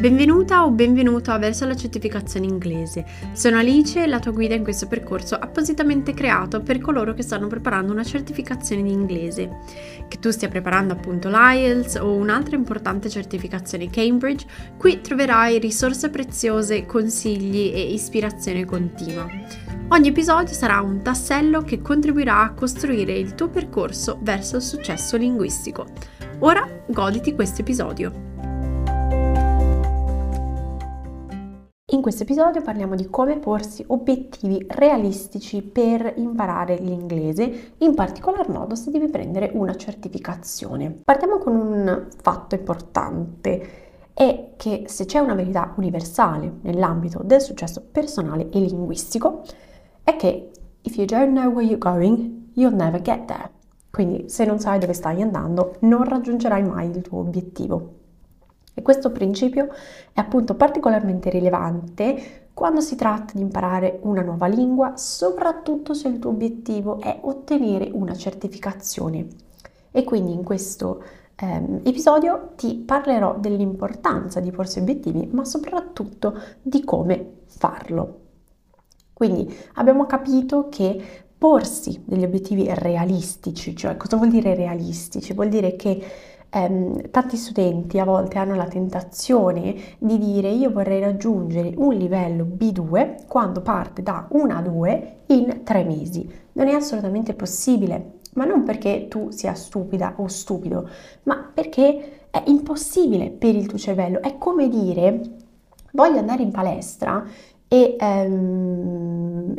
Benvenuta o benvenuto Verso la certificazione inglese. Sono Alice, la tua guida in questo percorso appositamente creato per coloro che stanno preparando una certificazione di inglese. Che tu stia preparando appunto l'IELTS o un'altra importante certificazione Cambridge, qui troverai risorse preziose, consigli e ispirazione continua. Ogni episodio sarà un tassello che contribuirà a costruire il tuo percorso verso il successo linguistico. Ora goditi questo episodio. In questo episodio parliamo di come porsi obiettivi realistici per imparare l'inglese, in particolar modo se devi prendere una certificazione. Partiamo con un fatto importante, è che se c'è una verità universale nell'ambito del successo personale e linguistico, è che if you don't know where you're going, you'll never get there. Quindi se non sai dove stai andando, non raggiungerai mai il tuo obiettivo. E questo principio è appunto particolarmente rilevante quando si tratta di imparare una nuova lingua, soprattutto se il tuo obiettivo è ottenere una certificazione. E quindi in questo ehm, episodio ti parlerò dell'importanza di porsi obiettivi, ma soprattutto di come farlo. Quindi abbiamo capito che porsi degli obiettivi realistici, cioè cosa vuol dire realistici? Vuol dire che ehm, tanti studenti a volte hanno la tentazione di dire io vorrei raggiungere un livello B2 quando parte da 1 a 2 in tre mesi. Non è assolutamente possibile, ma non perché tu sia stupida o stupido, ma perché è impossibile per il tuo cervello. È come dire voglio andare in palestra e ehm,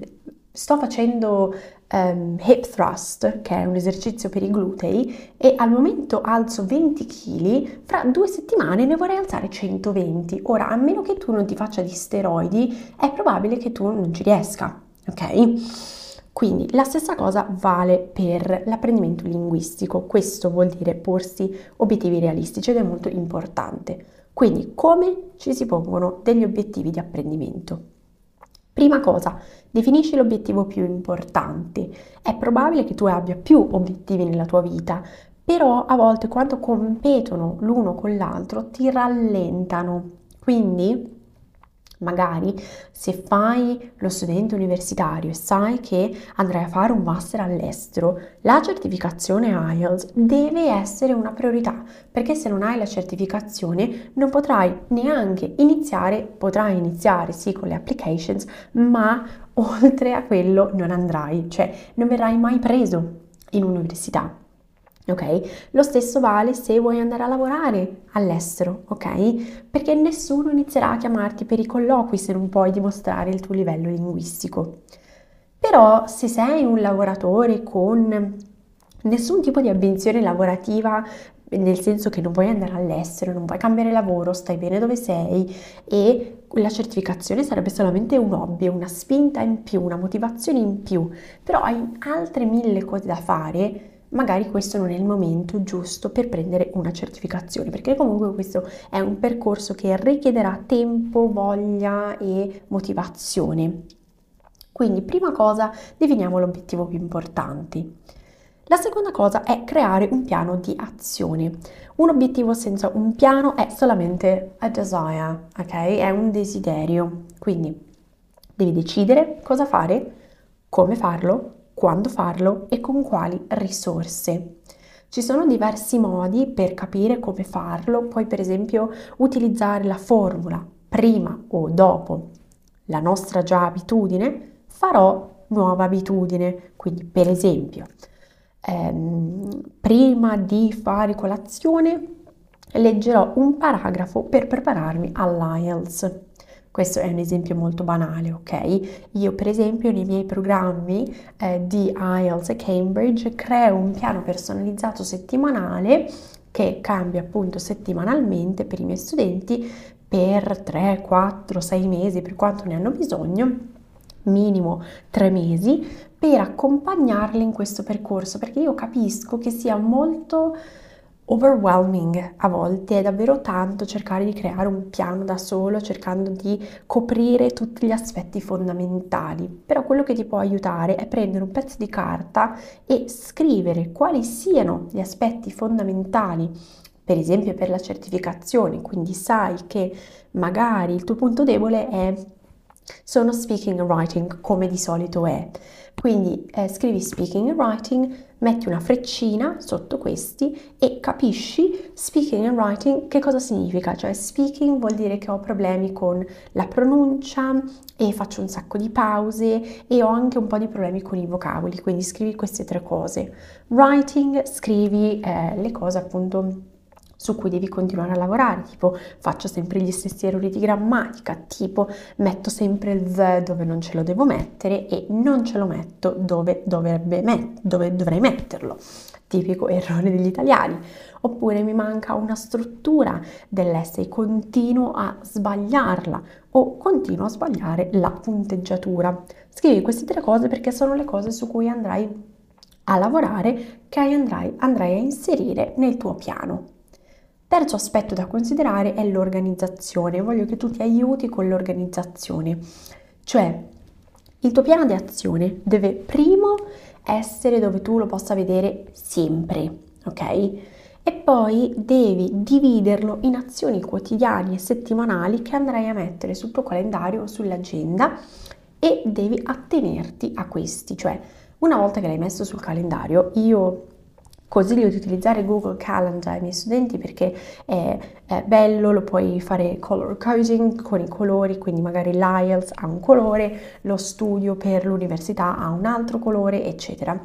sto facendo um, hip thrust, che è un esercizio per i glutei, e al momento alzo 20 kg, fra due settimane ne vorrei alzare 120. Ora, a meno che tu non ti faccia di steroidi, è probabile che tu non ci riesca, ok? Quindi la stessa cosa vale per l'apprendimento linguistico, questo vuol dire porsi obiettivi realistici ed è molto importante. Quindi come ci si pongono degli obiettivi di apprendimento? Prima cosa, definisci l'obiettivo più importante. È probabile che tu abbia più obiettivi nella tua vita, però a volte quando competono l'uno con l'altro ti rallentano. Quindi Magari se fai lo studente universitario e sai che andrai a fare un master all'estero, la certificazione IELTS deve essere una priorità, perché se non hai la certificazione non potrai neanche iniziare, potrai iniziare sì con le applications, ma oltre a quello non andrai, cioè non verrai mai preso in università. Ok? Lo stesso vale se vuoi andare a lavorare all'estero, ok? Perché nessuno inizierà a chiamarti per i colloqui se non puoi dimostrare il tuo livello linguistico. Però se sei un lavoratore con nessun tipo di ambizione lavorativa, nel senso che non vuoi andare all'estero, non vuoi cambiare lavoro, stai bene dove sei e la certificazione sarebbe solamente un hobby, una spinta in più, una motivazione in più, però hai altre mille cose da fare, magari questo non è il momento giusto per prendere una certificazione, perché comunque questo è un percorso che richiederà tempo, voglia e motivazione. Quindi, prima cosa, definiamo l'obiettivo più importante. La seconda cosa è creare un piano di azione. Un obiettivo senza un piano è solamente a desire, ok? È un desiderio. Quindi devi decidere cosa fare, come farlo, quando farlo e con quali risorse. Ci sono diversi modi per capire come farlo, puoi per esempio utilizzare la formula prima o dopo la nostra già abitudine, farò nuova abitudine. Quindi per esempio, ehm, prima di fare colazione leggerò un paragrafo per prepararmi all'IELTS. Questo è un esempio molto banale, ok? Io per esempio nei miei programmi eh, di IELTS e Cambridge creo un piano personalizzato settimanale che cambia appunto settimanalmente per i miei studenti per 3, 4, 6 mesi, per quanto ne hanno bisogno, minimo 3 mesi, per accompagnarli in questo percorso, perché io capisco che sia molto overwhelming a volte, è davvero tanto cercare di creare un piano da solo, cercando di coprire tutti gli aspetti fondamentali. Però quello che ti può aiutare è prendere un pezzo di carta e scrivere quali siano gli aspetti fondamentali per esempio per la certificazione, quindi sai che magari il tuo punto debole è sono speaking and writing come di solito è. Quindi eh, scrivi speaking and writing, metti una freccina sotto questi e capisci speaking and writing che cosa significa. Cioè speaking vuol dire che ho problemi con la pronuncia e faccio un sacco di pause e ho anche un po' di problemi con i vocaboli, quindi scrivi queste tre cose. Writing scrivi eh, le cose appunto su cui devi continuare a lavorare, tipo faccio sempre gli stessi errori di grammatica, tipo metto sempre il the dove non ce lo devo mettere e non ce lo metto dove, met- dove dovrei metterlo, tipico errore degli italiani. Oppure mi manca una struttura dell'essay, continuo a sbagliarla o continuo a sbagliare la punteggiatura. Scrivi queste tre cose perché sono le cose su cui andrai a lavorare, che andrai, andrai a inserire nel tuo piano. Terzo aspetto da considerare è l'organizzazione. Voglio che tu ti aiuti con l'organizzazione. Cioè, il tuo piano di azione deve primo essere dove tu lo possa vedere sempre, ok? E poi devi dividerlo in azioni quotidiane e settimanali che andrai a mettere sul tuo calendario o sull'agenda e devi attenerti a questi. Cioè, una volta che l'hai messo sul calendario, io Consiglio di utilizzare Google Calendar ai miei studenti perché è, è, bello, lo puoi fare color coding con i colori, quindi magari l'IELTS ha un colore, lo studio per l'università ha un altro colore, eccetera.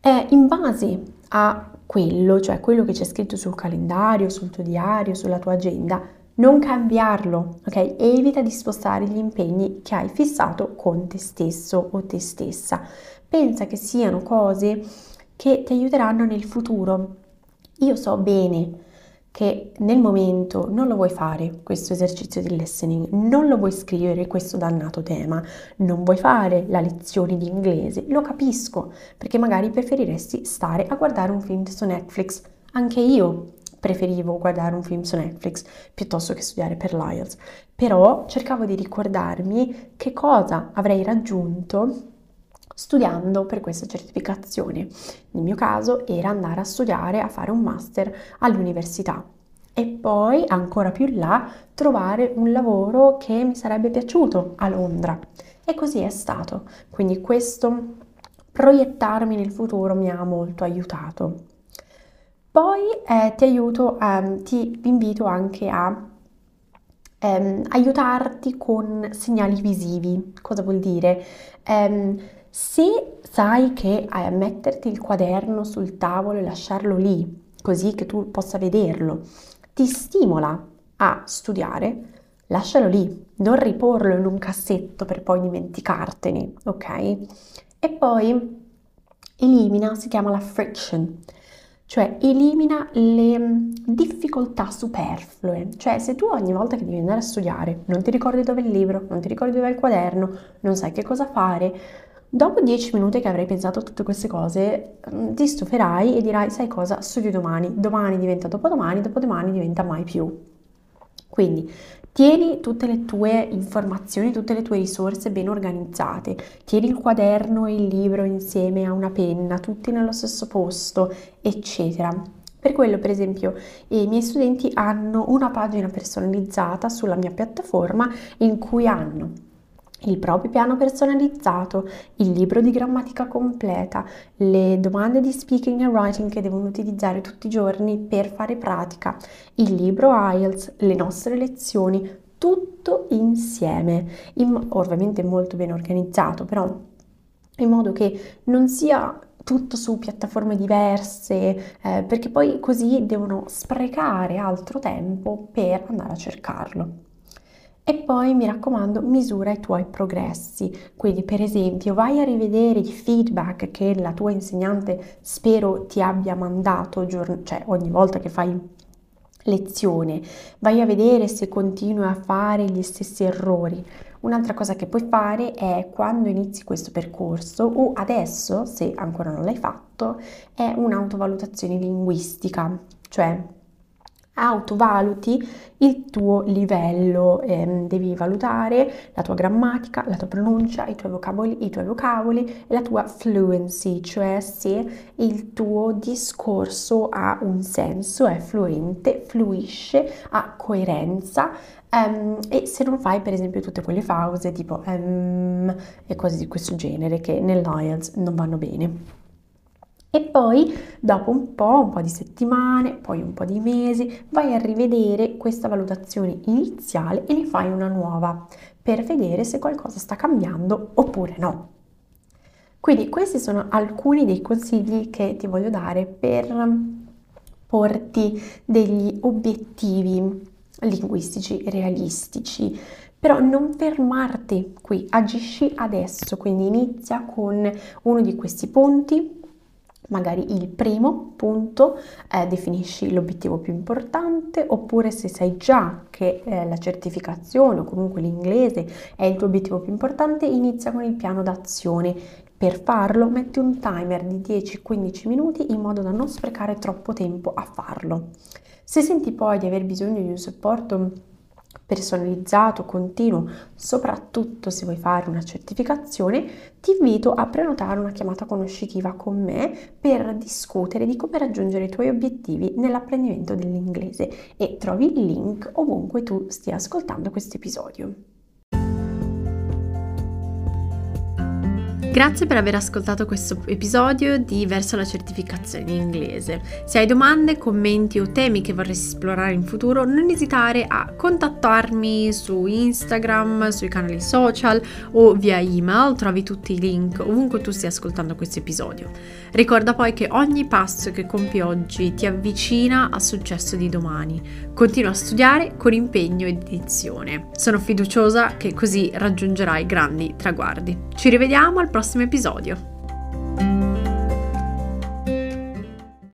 È in base a quello, cioè quello che c'è scritto sul calendario, sul tuo diario, sulla tua agenda, non cambiarlo, ok? Evita di spostare gli impegni che hai fissato con te stesso o te stessa. Pensa che siano cose che ti aiuteranno nel futuro. Io so bene che nel momento non lo vuoi fare questo esercizio di listening, non lo vuoi scrivere questo dannato tema, non vuoi fare la lezione di inglese, lo capisco, perché magari preferiresti stare a guardare un film su Netflix. Anche io preferivo guardare un film su Netflix piuttosto che studiare per l'IELTS, però cercavo di ricordarmi che cosa avrei raggiunto studiando per questa certificazione. Nel mio caso era andare a studiare, a fare un master all'università e poi ancora più in là trovare un lavoro che mi sarebbe piaciuto a Londra. E così è stato. Quindi questo proiettarmi nel futuro mi ha molto aiutato. Poi eh, ti aiuto, eh, ti invito anche a ehm, aiutarti con segnali visivi. Cosa vuol dire? Um, se sai che a metterti il quaderno sul tavolo e lasciarlo lì, così che tu possa vederlo, ti stimola a studiare, lascialo lì, non riporlo in un cassetto per poi dimenticartene, ok? E poi elimina, si chiama la friction, cioè elimina le difficoltà superflue, cioè se tu ogni volta che devi andare a studiare non ti ricordi dove è il libro, non ti ricordi dove è il quaderno, non sai che cosa fare, Dopo dieci minuti che avrai pensato a tutte queste cose, mm, ti stuferai e dirai, sai cosa, studio domani, domani diventa dopodomani, dopodomani diventa mai più. Quindi tieni tutte le tue informazioni, tutte le tue risorse ben organizzate, tieni il quaderno e il libro insieme a una penna, tutti nello stesso posto, eccetera. Per quello, per esempio, i miei studenti hanno una pagina personalizzata sulla mia piattaforma in cui hanno il proprio piano personalizzato, il libro di grammatica completa, le domande di speaking and writing che devono utilizzare tutti i giorni per fare pratica, il libro IELTS, le nostre lezioni, tutto insieme, in, ovviamente molto ben organizzato, però in modo che non sia tutto su piattaforme diverse, eh, perché poi così devono sprecare altro tempo per andare a cercarlo. E poi mi raccomando, misura i tuoi progressi. Quindi, per esempio, vai a rivedere i feedback che la tua insegnante spero ti abbia mandato, cioè ogni volta che fai lezione, vai a vedere se continui a fare gli stessi errori. Un'altra cosa che puoi fare è quando inizi questo percorso o adesso, se ancora non l'hai fatto, è un'autovalutazione linguistica, cioè autovaluti il tuo livello, eh, devi valutare la tua grammatica, la tua pronuncia, i tuoi vocaboli, i tuoi vocaboli e la tua fluency, cioè se il tuo discorso ha un senso, è fluente, fluisce, ha coerenza um, e se non fai per esempio tutte quelle pause tipo um, e cose di questo genere che nell'IELTS non vanno bene. E poi dopo un po', un po' di settimane, poi un po' di mesi, vai a rivedere questa valutazione iniziale e ne fai una nuova per vedere se qualcosa sta cambiando oppure no. Quindi questi sono alcuni dei consigli che ti voglio dare per porti degli obiettivi linguistici realistici. Però non fermarti qui, agisci adesso, quindi inizia con uno di questi punti, magari il primo punto, eh, definisci l'obiettivo più importante, oppure se sai già che eh, la certificazione o comunque l'inglese è il tuo obiettivo più importante, inizia con il piano d'azione. Per farlo metti un timer di 10-15 minuti in modo da non sprecare troppo tempo a farlo. Se senti poi di aver bisogno di un supporto personalizzato, continuo, soprattutto se vuoi fare una certificazione, ti invito a prenotare una chiamata conoscitiva con me per discutere di come raggiungere i tuoi obiettivi nell'apprendimento dell'inglese e trovi il link ovunque tu stia ascoltando questo episodio. Grazie per aver ascoltato questo episodio di Verso la certificazione in inglese. Se hai domande, commenti o temi che vorresti esplorare in futuro, non esitare a contattarmi su Instagram, sui canali social o via email, trovi tutti i link ovunque tu stia ascoltando questo episodio. Ricorda poi che ogni passo che compi oggi ti avvicina al successo di domani. Continua a studiare con impegno e dedizione. Sono fiduciosa che così raggiungerai grandi traguardi. Ci rivediamo al prossimo episodio.